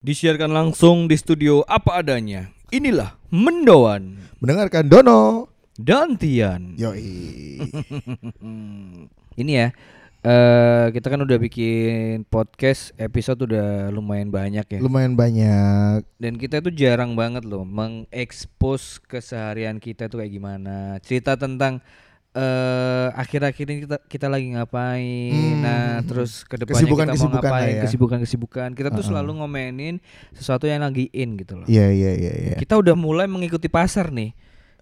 Disiarkan langsung di studio apa adanya. Inilah Mendoan Mendengarkan Dono. dan Tian. Yoi. Ini ya, eh kita kan udah bikin podcast episode udah lumayan banyak ya. Lumayan banyak. Dan kita itu jarang banget loh mengekspos keseharian kita tuh kayak gimana. Cerita tentang eh akhir-akhir ini kita kita lagi ngapain. Hmm. Nah, terus ke depannya kita mau ngapain, ya. kesibukan-kesibukan. Kita tuh Uh-uh. selalu ngomenin sesuatu yang lagi in gitu loh. Iya iya iya iya. Kita udah mulai mengikuti pasar nih.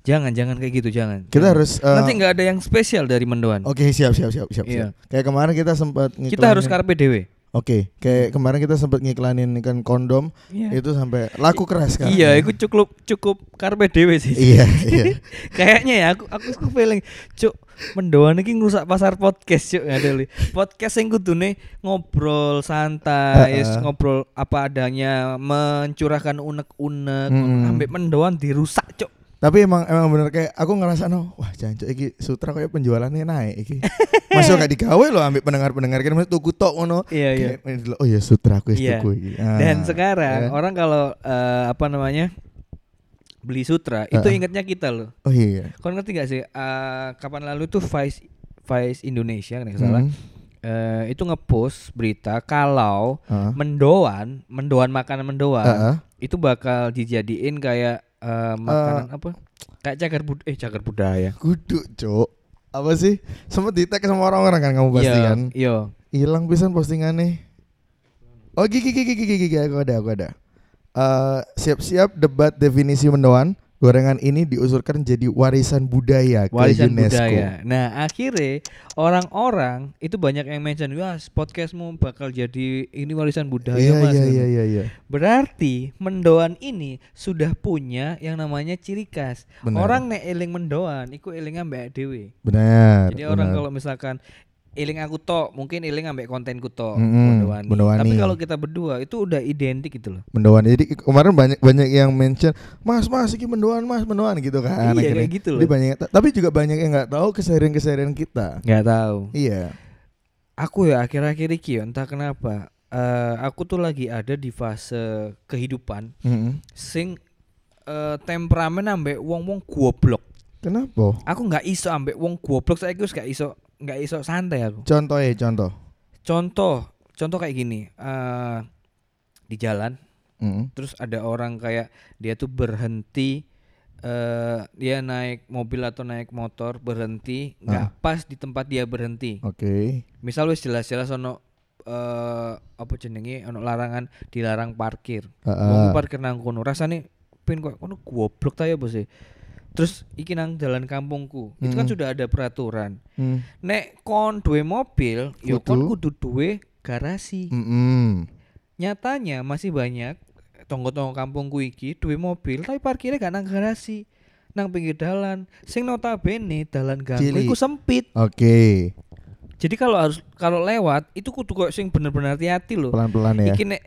Jangan, jangan kayak gitu, jangan. Kita Jangan. harus eh, nanti nggak ada yang spesial dari Mendoan. Oke, siap siap siap siap. Iya. siap. Kayak kemarin kita sempat Kita harus karpe dewe. Oke, kayak kemarin kita sempat ngiklanin kan kondom itu sampai laku keras kan. Iya, itu cukup cukup karpe dewe sih. Iya, iya. Kayaknya ya aku aku aku feeling cuk Mendoan iki ngrusak pasar podcast cuk ngadeli. Podcast sing kudune ngobrol santai, Heeh. ngobrol apa adanya, mencurahkan unek-unek, Mm. ambek Mendoan dirusak cuk. Tapi emang emang bener kayak aku ngerasa no, wah jancuk iki sutra kayak penjualannya naik iki. Masuk gak digawe loh ambil pendengar-pendengar kan masih tuku tok ngono. Iya, iya. Oh iya sutra aku Iya. tuku iki. Ah, Dan sekarang ya. orang kalau eh, apa namanya? beli sutra itu ingatnya kita loh. Oh iya. Kau ngerti gak sih? eh, kapan lalu tuh Vice Vice Indonesia nggak salah. Hmm. eh, itu ngepost berita kalau Heeh. mendoan, mendoan makanan mendoan Heeh. itu bakal dijadiin kayak eh, makanan apa? Kayak cagar bud eh cagar budaya. Kudu, Cuk. Apa sih? Sempet di tag sama orang-orang kan kamu pasti Iya, kan? Iya. Hilang pisan postingannya. Oh, gigi gigi gigi gigi aku ada, aku ada. Eh, siap-siap debat definisi mendoan. Gorengan ini diusulkan jadi warisan budaya ke Warisan UNESCO. budaya. Nah, akhirnya orang-orang itu banyak yang mention, "Wah, podcastmu bakal jadi ini warisan budaya, Iya Mas." iya iya iya iya. Berarti mendoan ini sudah punya yang namanya ciri khas. Benar. Orang nek eling mendoan, iku eling ambek dewe. Benar. Jadi orang benar. kalau misalkan eling aku tok, mungkin eling ambek kontenku tok, Mm-mm, Mendowani. Mendowani. Tapi kalau kita berdua itu udah identik gitu loh. mendoan. Jadi kemarin banyak banyak yang mention, "Mas, Mas, iki mendoan, Mas, mendoan" gitu kan. Iya, kayak gitu loh. Jadi banyak tapi juga banyak yang nggak tahu keseharian-keseharian kita. Nggak tahu. Iya. Aku ya akhir-akhir iki ya, entah kenapa eh, aku tuh lagi ada di fase kehidupan Mm-mm. sing eh, temperamen ambek wong-wong goblok. Kenapa? Aku nggak iso ambek wong goblok saya wis gak iso nggak iso santai aku. Contoh ya, contoh. Contoh, contoh kayak gini. eh di jalan Mm. terus ada orang kayak dia tuh berhenti eh dia naik mobil atau naik motor berhenti nggak pas di tempat dia berhenti. Oke. Misal wis jelas-jelas ono eh apa jenenge ono larangan dilarang parkir. Heeh. Wong parkir nang kono rasane pin kok kono goblok ta ya bos e. Terus iki nang jalan kampungku. Itu kan Mm. sudah ada peraturan. Hmm. Nek kon duwe mobil, yo kon Kudu. kudu duwe garasi. Mm-mm. Nyatanya masih banyak tonggo-tonggo kampungku iki duwe mobil tapi parkirnya gak nang garasi. Nang pinggir dalan. Sing notabene dalan ganggu iku sempit. Oke. Jadi kalau harus kalau lewat itu kudu kok sing bener-bener hati-hati loh. Pelan-pelan ya. Iki nek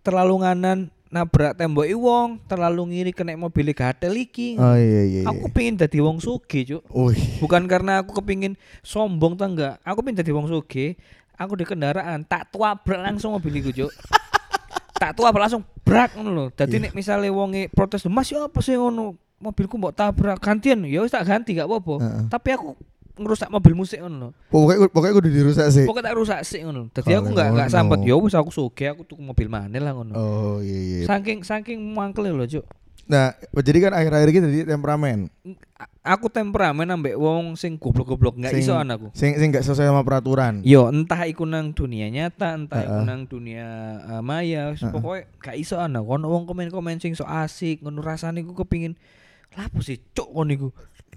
terlalu nganan nabrak tembok wong, terlalu ngiri kena mobil gatel iki. Oh iya iya. Aku iya. pengen dadi wong sugih, Cuk. Bukan karena aku kepingin sombong ta enggak. Aku pengen dadi wong sugih. Aku di kendaraan tak tabrak langsung mobil iku, Cuk. tak tabrak langsung brak ngono lho. Dadi Iya. nek misale wonge protes, "Mas, yo apa sih ngono? Mobilku mbok tabrak gantian." Ya wis tak ganti gak apa-apa. Heeh. Tapi aku ngerusak mobil musik ngono. Pokoknya pokoknya udah dirusak sih. Pokoknya tak rusak sih ngono. Dadi Kalau aku enggak enggak sambat. Ya wis aku sugih, aku tuku mobil maneh lah ngono. Oh iya iya. Saking saking mangkel lho, Cuk. Nah, jadi kan akhir-akhir ini jadi temperamen. Aku temperamen ambek wong sing goblok-goblok nggak Sing- iso anakku. Sing sing nggak sesuai sama peraturan. Yo, entah iku nang dunia nyata, entah iku Heeh. nang dunia uh, maya, wis Heeh. pokoknya gak iso anak. Ono wong komen-komen sing so asik, ngono rasane ku kepingin lapo sih cuk kon iku.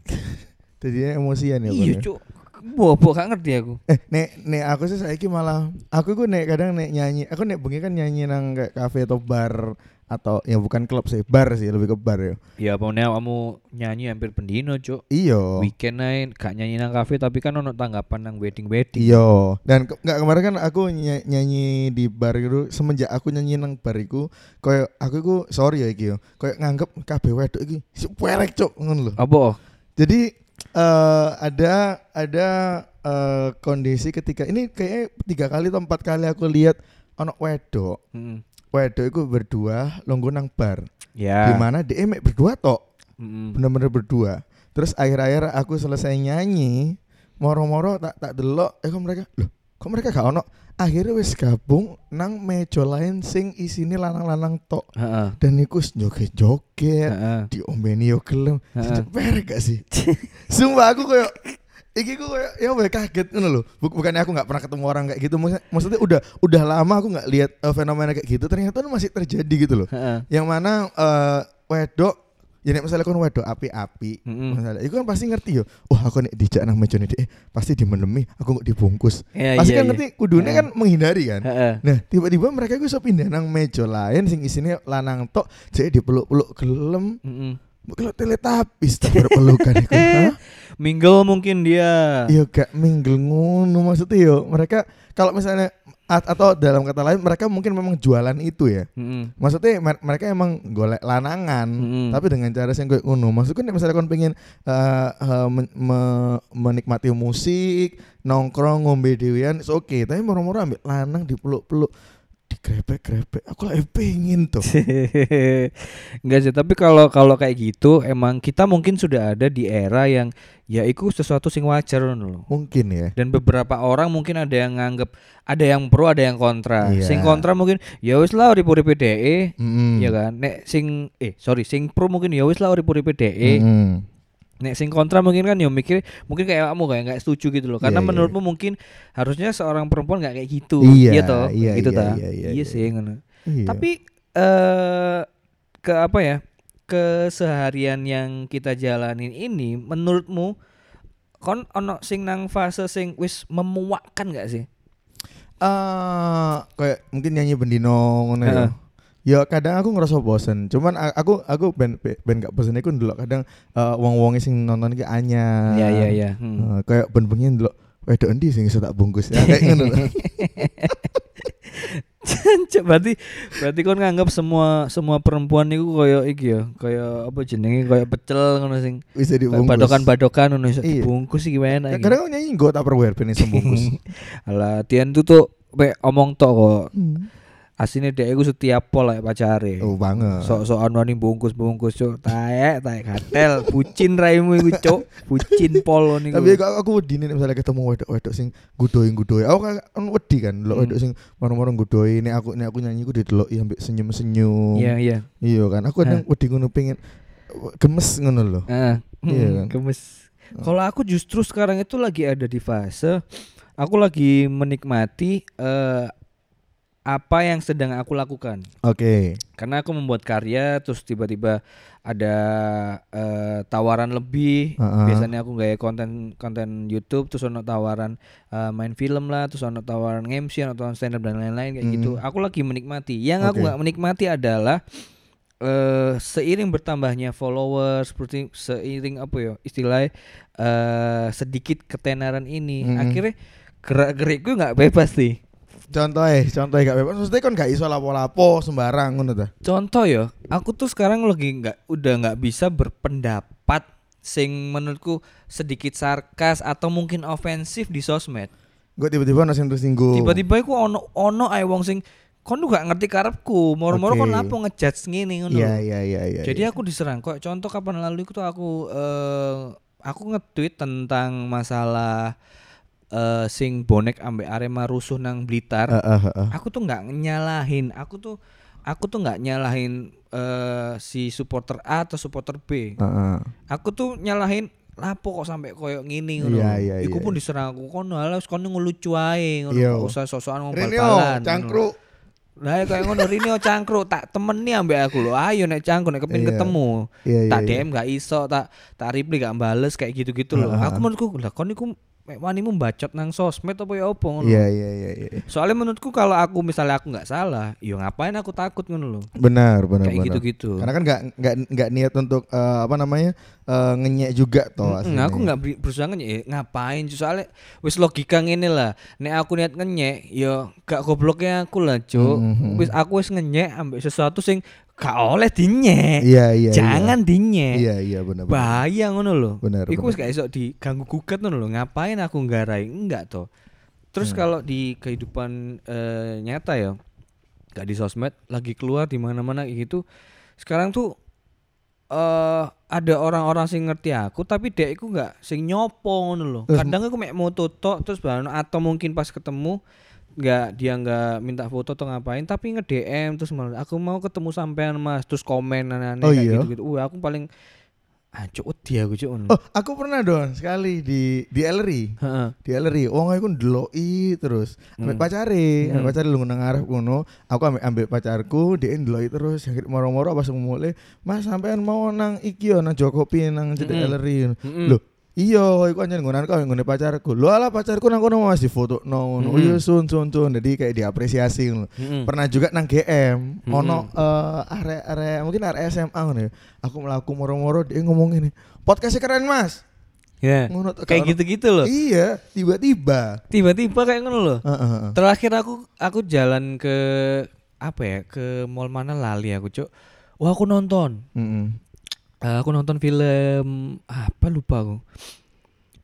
Jadi emosian ya. Iya ya? cuk. Bobo gak ngerti aku. Eh, nek nek aku sih saiki malah aku gue nek kadang nek nyanyi, aku nek bengi kan nyanyi nang kayak kafe atau bar atau ya bukan klub sih, bar sih lebih ke bar ya. Ya apa kamu nyanyi hampir pendino cuk. Iyo. Weekend naik gak nyanyi nang kafe tapi kan ono tanggapan nang wedding-wedding. Iyo. Dan ke, nggak kemarin kan aku ny- nyanyi di bar itu semenjak aku nyanyi nang bar iku koyo aku iku sorry ya iki yo. Koyo nganggep kabeh wedok iki si pelek cuk ngono lho. Apa? Jadi eh ada ada eh, kondisi ketika ini kayaknya tiga kali atau empat kali aku lihat ono wedok Heeh. wedok iku berdua longgo nang bar. Ya. Di mana dia mek berdua tok, Mm-mm. bener-bener berdua. Terus akhir-akhir aku selesai nyanyi, moro-moro tak tak delok, eh mereka, loh, kok mereka gak ono? Akhirnya wis gabung nang meja lain sing isine lanang-lanang tok. Heeh. Dan iku wis joget-joget, Heeh. diombeni yo gelem. Heeh. Ceper gak sih? Sumpah aku koyo Iki ku kayak ya weh kaget lho. Buk- Bukannya aku nggak pernah ketemu orang kayak gitu. Maksudnya, maksudnya udah udah lama aku nggak lihat eh, fenomena kayak gitu. Ternyata masih terjadi gitu loh. Heeh. Yang mana eh, wedok ya nek misalnya kon wedok api-api, Mm-mm. misalnya, itu kan pasti ngerti yo. Oh aku nek dijak nang meja nih, eh, pasti dimenemi, aku nggak dibungkus. Iya, pasti iya, kan iya. ngerti kudune Heeh. kan menghindari kan. Heeh. Nah tiba-tiba mereka gue iso pindah nang meja lain sing isinya lanang tok, jadi dipeluk-peluk gelem, Mm-mm. Kalau teletapis tak berpelukan. Hah? Mingle mungkin dia. Iya gak mingle ngono maksudnya yo mereka kalau misalnya at- atau dalam kata lain mereka mungkin memang jualan itu ya. Mm-mm. Maksudnya mer- mereka emang golek lanangan Mm-mm. tapi dengan cara yang kayak ngono. Maksudnya misalnya kon pengen eh, eh, men- me- menikmati musik, nongkrong, ngombe dewean, it's oke. Tapi moro-moro ambil lanang dipeluk-peluk, digrepek-grepek. Aku lagi pengen tuh. Enggak sih, tapi kalau kalau kayak gitu emang kita mungkin sudah ada di era yang ya itu sesuatu sing wajar lho. Mungkin ya. Dan beberapa orang mungkin ada yang nganggep ada yang pro ada yang kontra. Iya. Sing kontra mungkin ya wis lah urip-uripe DE, Mm-mm. ya kan. Nek sing eh sorry, sing pro mungkin ya wis lah urip-uripe DE. Mm-mm. Nek sing kontra mungkin kan ya mikir mungkin kayak kamu kayak nggak setuju gitu loh. Karena Iya, iya, menurutmu mungkin harusnya seorang perempuan nggak kayak gitu. Iya, toh? iya, gitu iya, ta. iya, iya, Iya iya. sih ngono. Iya. Tapi eh ke apa ya? Keseharian yang kita jalanin ini menurutmu kon ono sing nang fase sing wis memuakkan gak sih? eh kayak mungkin nyanyi bendino ngono ya. Ya kadang aku ngerasa bosen. Cuman aku aku ben ben gak bosen iku ndelok kadang eh, wong-wonge sing nonton iki anyar. Iya iya iya. Hmm. Eh, kayak ben-bengi ndelok wedok endi sing iso tak bungkus ya kayak ngono. berarti berarti kon nganggap semua semua perempuan itu koyo iki ya, koyo apa jenenge koyo pecel ngono sing Bisa dibungkus. badokan-badokan ngono iso Iya. dibungkus iki gimana iki. Kadang aku nyanyi nggo Tupperware ben iso bungkus. Alah, Tian tuh tuh omong tok kok. Hmm. Asine dhek iku setiap pol lek pacare. Oh banget. Sok-sokan wani bungkus-bungkus cuk. Taek, taek katel, bucin raimu iku cuk. Bucin pol niku. Tapi aku, aku wedi nih misalnya ketemu wedok-wedok sing gudoi gudoi. Aku kan wedi kan delok Hmm. wedok sing maro-maro gudoi nek aku nek aku nyanyi ku didelok ya ambek senyum-senyum. Iya, iya. Iya kan. Aku kadang wedi ngono pengen gemes ngono loh. Heeh. Iya Hmm, kan? Gemes. Kalau aku justru sekarang itu lagi ada di fase aku lagi menikmati eh, apa yang sedang aku lakukan. Oke. Karena aku membuat karya terus tiba-tiba ada eh, tawaran lebih. Heeh. Biasanya aku gaya konten konten YouTube terus ono tawaran eh, main film lah, terus ono tawaran MC, ono tawaran stand up dan lain-lain kayak Hmm. gitu. Aku lagi menikmati. Yang aku Oke. nggak menikmati adalah eh seiring bertambahnya followers seperti seiring apa ya istilahnya eh sedikit ketenaran ini Mm. akhirnya gerak-gerikku nggak bebas nih Contoh eh, contoh gak bebas. Maksudnya kan gak iso lapo-lapo sembarang ngono ta. Contoh ya, aku tuh sekarang lagi nggak udah nggak bisa berpendapat sing menurutku sedikit sarkas atau mungkin ofensif di sosmed. Gue tiba-tiba ono sing tersinggung. Tiba-tiba aku ono ono ae wong sing kon gak ngerti karepku, moro-moro kon Oke. lapo ngejudge ngene ngono. Iya iya iya iya. Jadi iya. aku diserang. Kok contoh kapan lalu itu aku eh aku nge-tweet tentang masalah eh sing bonek ambek Arema rusuh nang Blitar. Heeh, heeh, heeh. aku tuh nggak nyalahin aku tuh aku tuh nggak nyalahin eh, si supporter A atau supporter B Heeh. aku tuh nyalahin lapo kok sampai koyo ngini ngono Iya, iya, iku iya, pun diserang aku kono halus kono ngelucu ae ngono Iya. usah bal-balan ngono. cangkruk. lah kayak ngono Rinio cangkruk tak temeni ambek aku lho ayo nek cangkruk nek kepin Iya. ketemu Iya iya. tak iya. DM gak iso tak tak reply gak bales kayak gitu-gitu loh Heeh, aku menurutku lah kon iku mek wanimu bacot nang sosmed apa ya apa ngono Iya iya iya iya. Soalnya menurutku kalau aku misalnya aku nggak salah, yo ngapain aku takut ngono loh. Benar benar Kayak benar. gitu-gitu. Karena kan nggak nggak nggak niat untuk eh, apa namanya eh, ngenyek juga toh. Aslinya. aku nggak berusaha ngenyek, eh, ngapain? Soalnya wis logika ngene lah. Nek aku niat ngenyek, yo gak gobloknya aku lah, Cuk. Mhm. Wis aku wis ngenyek ambek sesuatu sing gak oleh dinyek. Iya iya. Jangan dinyek. Iya iya benar. Bahaya ngono loh. Benar, Iku wis gak iso diganggu gugat ngono loh. Ngapain aku nggarai? Enggak toh. Terus Hmm. kalau di kehidupan eh, nyata ya gak di sosmed, lagi keluar di mana-mana gitu. Sekarang tuh eh ada orang-orang sing ngerti aku tapi dek iku nggak sing nyopo ngono lho. Terus- Kadang aku mek moto tok terus bahan atau mungkin pas ketemu nggak dia nggak minta foto atau ngapain tapi nge DM terus malah aku mau ketemu sampean Mas terus komen aneh-aneh Oh kayak iya? gitu-gitu. Wah, aku paling Ancuk wedi aku cuk. Oh, aku pernah don sekali di di Ellery. Heeh. Di Ellery, wong aku ndeloki terus. Ambek Hmm. pacare, Hmm. pacare lu nang ngarep ngono. Aku ambek ambek pacarku, dia ndeloki terus. Yang moro-moro pas mulai, "Mas sampean mau nang iki yo nang Jokopi nang cedek Mm-mm. Ellery." Mm-mm. Loh, iya iku anjen nggonan kau nggone pacarku. Lho ala pacarku nang kono Mas di foto no ngono. Oh Mm-mm. iya sun sun sun. Jadi kayak diapresiasi ngono. Mm-mm. Pernah juga nang GM, Mm-mm. ono eh area-area mungkin area SMA ngono ya. Aku melaku moro-moro dia ngomong ini. Podcastnya keren Mas. Ya. Ngono tuh, Kayak gitu-gitu loh. Iya, tiba-tiba. Tiba-tiba kayak ngono loh. Heeh, heeh. Terakhir aku aku jalan ke apa ya? Ke mall mana lali aku, Cuk. Wah, aku nonton. Mm-mm. Eh, aku nonton film apa lupa aku.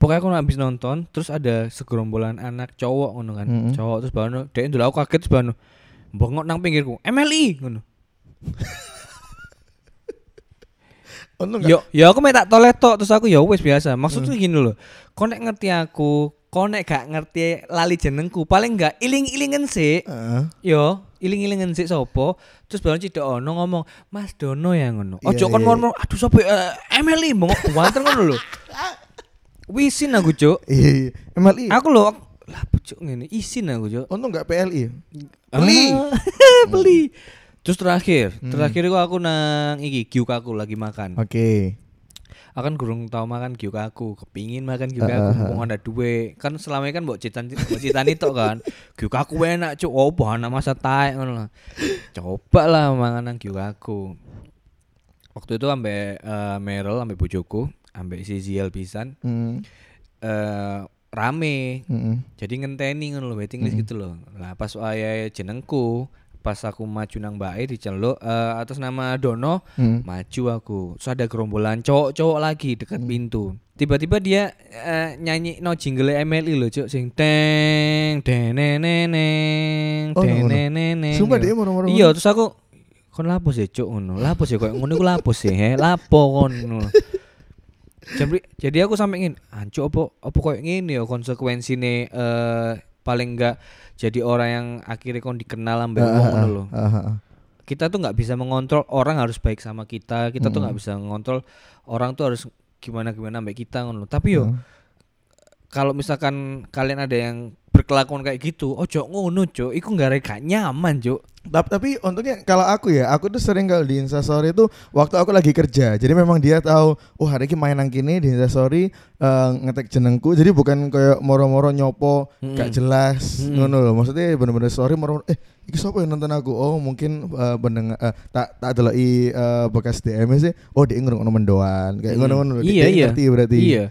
Pokoknya aku habis nonton, terus ada segerombolan anak cowok ngono kan. Mm-mm. Cowok terus bano, dia ndelok aku kaget terus bano. Bengok nang pinggirku. MLI ngono. Yo, yo aku mek tak tolet tok terus aku ya wis biasa. Maksudku gini loh. Kau nek ngerti aku, kau nek gak ngerti lali jenengku, paling gak iling-ilingen sih. Heeh. Yo, iling-ilingen sik sapa? Terus baru cidok ono ngomong, "Mas Dono ya ngono." Iya, Ojo kon iya. ngomong, "Aduh sapa uh, Emily bengok kuanten ngono lho." Wisin aku, Cuk. Iya, iya. MLI. Aku lho, aku- lah pucuk ngene, isin aku, Cuk. Untung enggak PLI. Beli. Ah, beli. Terus terakhir, Hmm. terakhir itu aku nang iki gyuk aku lagi makan. Oke. Aku kan gurung tau makan gyuk aku, kepingin makan gyuk aku, mumpung ada duwe. Kan selama ini kan mbok citan mbok citani tok kan. Gyuk aku enak cuk, oh anak masa taek ngono lah. Coba lah mangan nang gyuk aku. Waktu itu ambek eh, Meryl ambek bojoku, ambek si Ziel pisan Mm. eh rame. Mm-mm. Jadi ngenteni ngono lho waiting list Mm. gitu loh. Lah pas wayahe jenengku, pas aku maju nang mbake diceluk eh, atas nama Dono, Mm. maju aku. Terus ada gerombolan cowok-cowok lagi dekat Hmm. pintu. Tiba-tiba dia eh, nyanyi no jingle MLI loh cok sing teng deneneneng Oh, deneneneng Sumpah dia moro-moro. iya terus aku kon lapos ya cok ngono. Lapos ya koyo ngono iku lapos ya he? Lapo kon? Ngono. Jadi jadi aku sampe ngin ancu apa apa koyo ngene ya konsekuensine eh paling enggak jadi orang yang akhirnya kon dikenal ambek ah, ngono lho ah, ah, ah. kita tuh nggak bisa mengontrol orang harus baik sama kita kita tuh nggak bisa mengontrol orang tuh harus gimana gimana sampai kita ngono tapi yo Heeh. kalau misalkan kalian ada yang berkelakuan kayak gitu ojo ngono cok iku nggak reka nyaman cok Tap- Tapi untungnya kalau aku ya, aku tuh sering kalau di Instastory itu waktu aku lagi kerja. Jadi memang dia tahu, oh hari ini main nang kini di Instastory eh, ngetek jenengku. Jadi bukan kayak moro-moro nyopo Mm-mm. gak jelas Mm-mm. ngono loh. Maksudnya bener-bener story moro eh iki sapa yang nonton aku? Oh mungkin eh, pendengar eh, tak tak deloki eh, bekas DM sih. Oh dia ngrungokno mendoan kayak Mm. ngono-ngono. Iya, dia iya. ngerti berarti. iya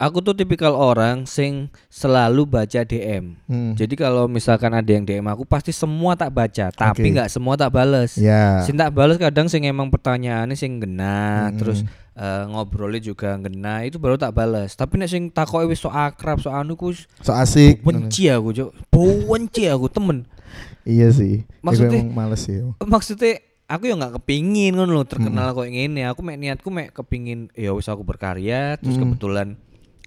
aku tuh tipikal orang sing selalu baca DM Hmm. jadi kalau misalkan ada yang DM aku pasti semua tak baca tapi nggak semua tak bales Ya. Sing tak bales kadang sing emang pertanyaannya sing ngena Mm-mm. terus eh, ngobrolnya juga ngena itu baru tak bales tapi nek sing takoke wis sok akrab sok anu ku So asik. benci aku cuk benci aku temen Iya sih. Maksudnya- emang males sih. maksudnya aku ya nggak kepingin ngono lho terkenal Hmm. kok ngene aku mek niatku mek kepingin ya wis aku berkarya terus Hmm. kebetulan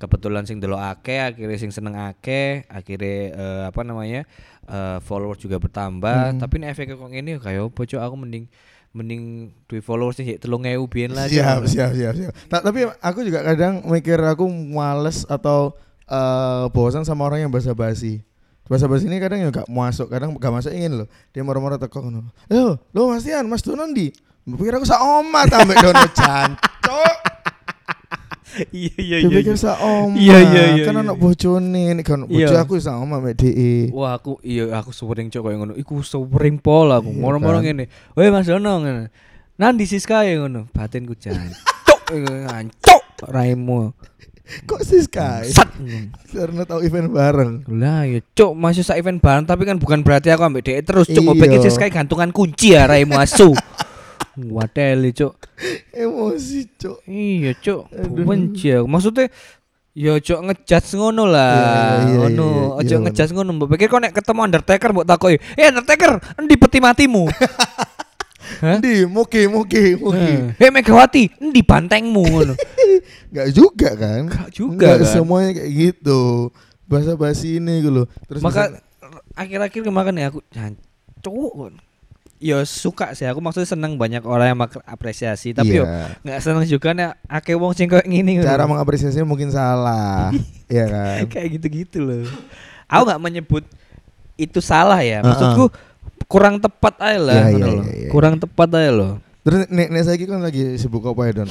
kebetulan sing delok akeh akhirnya sing seneng akeh akhirnya eh, apa namanya eh, followers juga bertambah Hmm. tapi nek efeknya kok ya kayak apa cuk aku mending mending duit followers sih telung ewu biyen lah siap, siap, siap, siap. Ta- tapi aku juga kadang mikir aku males atau eh bosan sama orang yang basa-basi. Basa-basi ini kadang ya gak masuk, kadang gak masuk ingin loh. Dia moro-moro teko ngono. Loh, lo Mas Tian, Mas Dono ndi? Pikir aku sak omat ambek Dono jancuk. iya iya Dipikir sak omat. Iya, iya, iya, Kan iya, anak iya. bojone, nek kan bojo Iya. aku sak omat mek DE. Wah aku iya aku sering cok kayak ngono. Iku sering pol aku. Iya kan? ngene. Weh Mas Dono ngene. Nandi Siska ya ngono. Batinku jancuk. Iku Ngancuk raimu. Kok sis kai? Sat. Karena tahu event bareng. Lah ya cuk masih sak event bareng tapi kan bukan berarti aku ambek dhek terus cuk Iya. ngopeki Siska gantungan kunci ya raimu asu. Wadeli cuk. Emosi, Cuk. Iya cuk. Aduh. Benci aku. Maksudnya Ya ojo ngejudge ngono lah. Iya, iya, iya, ngono, iya, ojo iya, ngejudge ngono. Mbok pikir kok nek ketemu Undertaker mbok takoki, "Eh Undertaker, endi peti matimu?" Di, muki, muki, muki. Eh, "Hei Megawati, endi bantengmu?" ngono. Juga kan? Enggak juga kan. semuanya kayak gitu. Bahasa basi ini gitu loh. Terus Maka akhir-akhir kemarin ya aku jancuk. Ya suka sih aku maksudnya seneng banyak orang yang mak- apresiasi tapi yo Iya. nggak seneng juga nih akeh wong sing kayak ngono. cara mengapresiasinya mungkin salah. Iya kan? kayak gitu-gitu loh. Aku nggak menyebut itu salah ya. Maksudku kurang tepat aja lah. Iya, loh. iya, iya. Kurang tepat aja loh. Terus nek nek saiki kan lagi sibuk apa ya Don?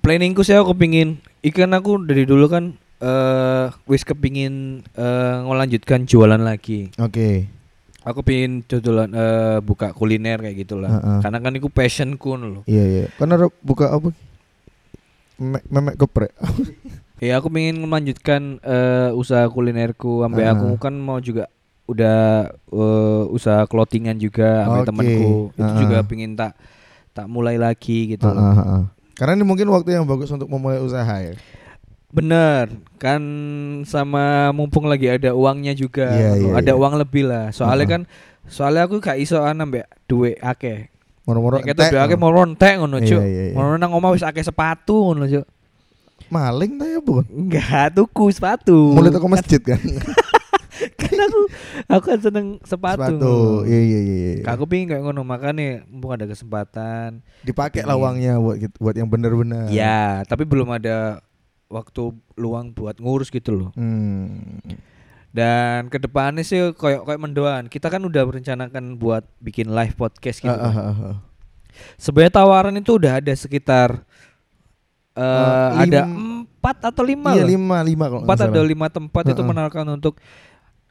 Planningku sih aku kepingin ikan aku dari dulu kan eh wis kepingin eh ngelanjutkan jualan lagi. Oke. Aku pingin jualan eh buka kuliner kayak gitulah. Uh-uh. Karena kan itu passionku loh. Iya iya. Karena buka apa? Memek, memek geprek. Ya aku pengen melanjutkan eh, usaha kulinerku sampai Ah. aku kan mau juga udah eh, usaha clothingan juga sama Oke. temanku. Itu juga pengen tak tak mulai lagi gitu. Heeh, heeh. Karena ini mungkin waktu yang bagus untuk memulai usaha ya. Bener kan sama mumpung lagi ada uangnya juga, loh, iya, ada iya. uang lebih lah. Soalnya Ah. kan soalnya aku gak iso ambek duit akeh. Moro-moro Nek kita duit akeh no. mau rontek ngono, Iya, Cuk. iya, iya. Mau nang omah wis akeh sepatu ngono, Cuk. maling ta ya bukan? Enggak, tuku sepatu. Mulai toko masjid kan. kan aku aku kan seneng sepatu. Sepatu. Iya iya iya. Aku pingin kayak ngono makanya mumpung ada kesempatan. Dipakai lah uangnya buat gitu- buat yang bener-bener. Ya, tapi belum ada waktu luang buat ngurus gitu loh. Hmm. Dan ke depannya sih kayak kayak mendoan. Kita kan udah merencanakan buat bikin live podcast gitu. Kan. ah, ah, ah. Sebenarnya tawaran itu udah ada sekitar eh Eh, ada empat atau lima Iya loh. lima lima kalau empat atau lima tempat itu Heeh. menawarkan untuk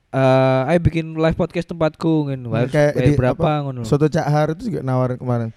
eh ayo bikin live podcast tempatku ngono. Kayak bayar di- berapa apa, ngono. Soto Cak Har itu juga nawarin kemarin.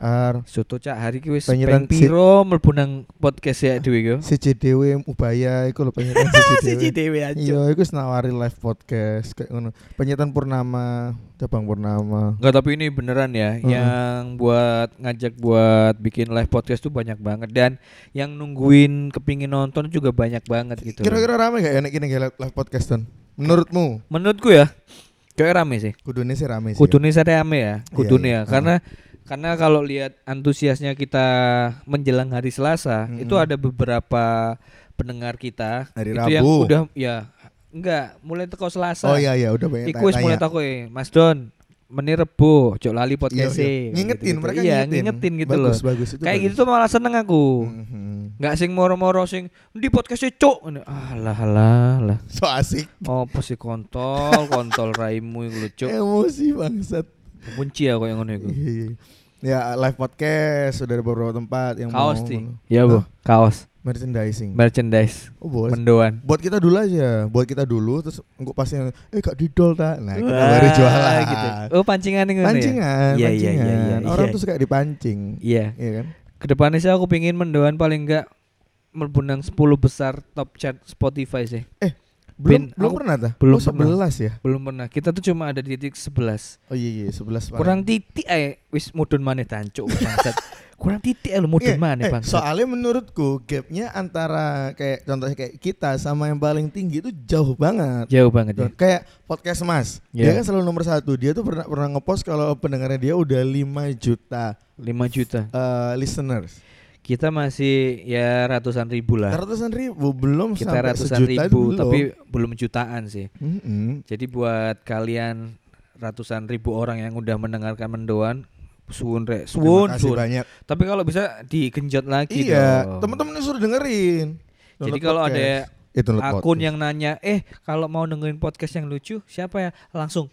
Har, Soto cak hari ki wis peng piro mlebu nang podcast ya dhewe yo. CCDW Ubaya iku lho penyiaran CCDW. CCTV aja. Iya, iku wis nawarin live podcast kayak ngono. Penyiaran Purnama, cabang Purnama. Enggak tapi ini beneran ya Heeh. yang buat ngajak buat bikin live podcast tuh banyak banget dan yang nungguin kepingin nonton juga banyak banget gitu. Kira-kira rame gak ya nek ini live live podcast Don? Menurutmu? Menurutku ya kayak rame sih. Kudune sih rame sih. Kudune saya rame ya, kudune iya. ya. Karena karena kalau lihat antusiasnya kita menjelang hari Selasa, Mm-mm. itu ada beberapa pendengar kita Hari itu yang Rabu. udah ya enggak mulai teko Selasa. Oh iya iya udah banyak Iku mulai takoki, Mas Don, menir rebo, ojo lali Iya, podcast iya. Ngingetin mereka iya, ngingetin. ngingetin gitu bagus, loh. Bagus itu. Kayak bagus. gitu tuh malah seneng aku. Mhm. Enggak sing moro-moro sing di podcastnya. Ngene, Alah alah lah. So asik. Apa sih kontol, kontol raimu lho, cuk. Emosi bangsat. Benci aku yang ngono iku. Iya, iya. Ya live podcast sudah ada beberapa tempat yang Kaos mau sih. Iya, Bu. Hah? Kaos, merchandising. merchandise, Oh bos. mendoan. buat kita dulu aja, buat kita dulu terus engkau pasti yang eh kak didol tak. Nah, kita Wah, baru jualan. gitu. Oh, pancingan ngono ya. Pancingan, Iya, iya, pancingan. iya, iya, Orang iya. tuh suka dipancing. Iya. Iya kan? Ke depannya sih aku pingin mendoan paling enggak mlebu nang 10 besar top chart Spotify sih. Belum belum pernah dah. belum oh, 11 ya. Belum pernah. Kita tuh cuma ada di titik 11. Oh iya iya 11 paling. Kurang titik ae wis mudun maneh tancuk bangsat. Kurang titik Iya, mudun maneh eh, bangsat. soalnya menurutku gapnya antara kayak contohnya kayak kita sama yang paling tinggi itu jauh banget. Jauh banget ya. Tuh, Kayak podcast Mas, dia Iya. kan selalu nomor satu. Dia tuh pernah pernah ngepost kalau pendengarnya dia udah 5 juta 5 juta. eh, listeners. Kita masih ya ratusan ribu lah. Ratusan ribu belum Kita sampai ratusan sejuta itu ribu belum. tapi belum jutaan sih. Mm-mm. Jadi buat kalian ratusan ribu orang yang udah mendengarkan mendoan suwun kasih suwun. banyak. Tapi kalau bisa digenjot lagi Iya, teman-teman suruh dengerin. Jadi Download kalau podcast. ada download akun podcast. yang nanya, "Eh, kalau mau dengerin podcast yang lucu, siapa ya?" Langsung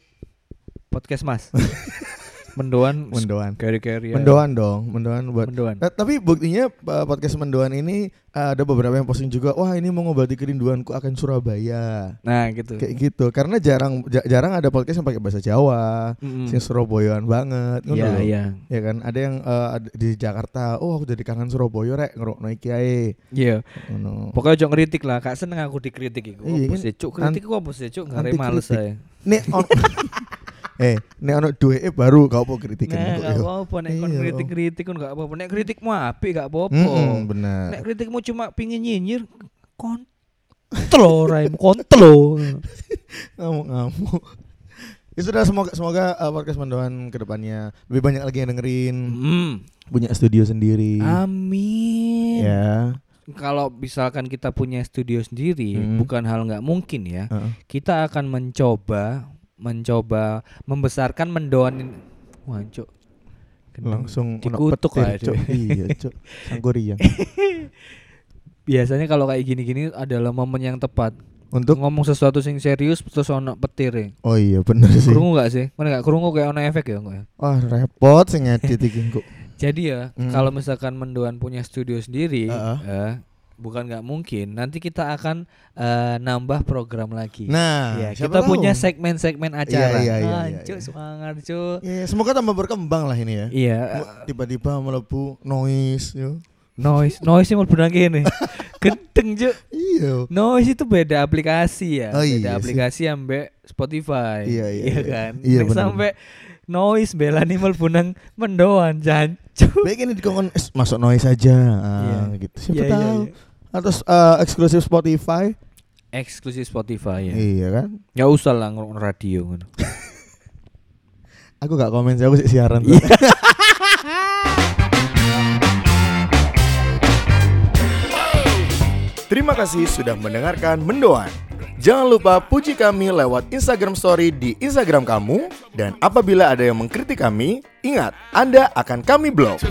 podcast Mas. mendoan mendoan. carry-carry. Mendoan dong, mendoan buat Mendoan. Eh, tapi buktinya eh, podcast mendoan ini eh, ada beberapa yang posting juga, wah ini mau ngobati kerinduanku akan Surabaya. Nah, gitu. Kayak gitu. Karena jarang ja- jarang ada podcast yang pakai bahasa Jawa, Mm-mm. sing Surabayaan banget Iya, loh. iya. Ya kan, ada yang ada di Jakarta, oh aku jadi kangen Surabaya rek ngerokno iki ae. Iya. Ngono. Pokoknya jangan kritik lah, Kak seneng aku dikritik iku. Iya, kan? Cuk? Kritik ku apa sih, Cuk? Ngare males saya. Nek on Eh, nek ono duweke baru kau mau kritikan Nah, kok, gak apa-apa nek kon Iya. kritik-kritik kon gak apa-apa. Nek kritikmu apik gak apa-apa. Mm-mm, benar. Nek kritikmu cuma pingin nyinyir, kon kontlo raimu kontlo. Ngamuk-ngamuk. Ya sudah semoga semoga uh, podcast Mendoan ke depannya lebih banyak lagi yang dengerin, Hmm. punya studio sendiri. Amin. Ya. Kalau misalkan kita punya studio sendiri, Hmm. bukan hal nggak mungkin ya. Heeh. Kita akan mencoba, mencoba membesarkan mendoan. Wah, Cuk. Gendeng. langsung Dikutuk petir, lah, Cok. Cuk. Iya, Cok. Sanggoriang. Biasanya kalau kayak gini-gini adalah momen yang tepat Untuk ngomong sesuatu sing serius terus ono petir ya. Oh iya bener sih. Krungu gak sih? Mana gak krungu kayak ono efek ya kok ya? Wah, repot sih ngedit iki kok. Jadi ya, Hmm. kalau misalkan mendoan punya studio sendiri, Heeh. eh, bukan nggak mungkin. Nanti kita akan eh, nambah program lagi. Nah, ya, kita tahu. punya segmen-segmen acara. iya, iya, Ah, iya, iya. semangat, Cuk. Ya, semoga tambah berkembang lah ini ya. Iya, Tiba-tiba melebu noise yo. noise, noise yang mlebu nang kene. Gendeng, Cuk. Iya. Noise itu beda aplikasi ya. Oh, beda iya sih. aplikasi ambek Spotify. Iya, iya, iya. kan? Iya, bener. sampai noise belani mlebu nang mendoan jancu. Baik ini dikongkon masuk noise aja. Ah, Iya. gitu. Siapa Iya, iya, tahu. iya. Atau eh, eksklusif Spotify. Eksklusif Spotify ya. Iya kan? Ya usah lah ngurung radio ngono. Aku gak komen sih, aku sih siaran. Iya. Terima kasih sudah mendengarkan Mendoan. Jangan lupa puji kami lewat Instagram Story di Instagram kamu dan apabila ada yang mengkritik kami, ingat Anda akan kami blok.